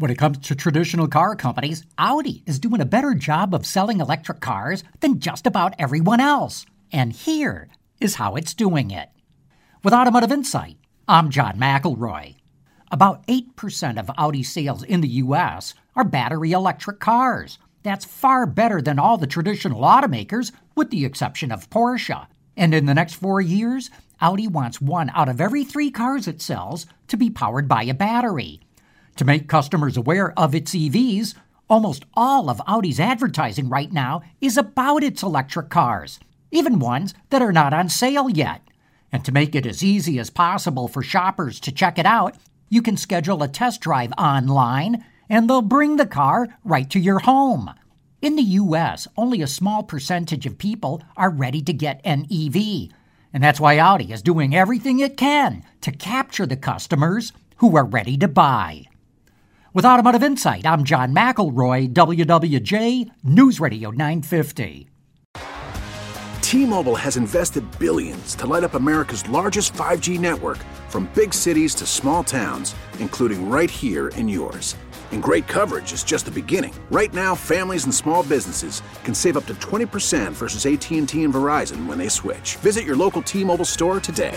When it comes to traditional car companies, Audi is doing a better job of selling electric cars than just about everyone else. And here is how it's doing it. With Automotive Insight, I'm John McElroy. About 8% of Audi sales in the US are battery electric cars. That's far better than all the traditional automakers, with the exception of Porsche. And in the next four years, Audi wants one out of every three cars it sells to be powered by a battery. To make customers aware of its EVs, almost all of Audi's advertising right now is about its electric cars, even ones that are not on sale yet. And to make it as easy as possible for shoppers to check it out, you can schedule a test drive online and they'll bring the car right to your home. In the US, only a small percentage of people are ready to get an EV. And that's why Audi is doing everything it can to capture the customers who are ready to buy. With Automotive Insight, I'm John McElroy, WWJ News Radio 950. T-Mobile has invested billions to light up America's largest 5G network from big cities to small towns, including right here in yours. And great coverage is just the beginning. Right now, families and small businesses can save up to 20% versus AT&T and Verizon when they switch. Visit your local T-Mobile store today.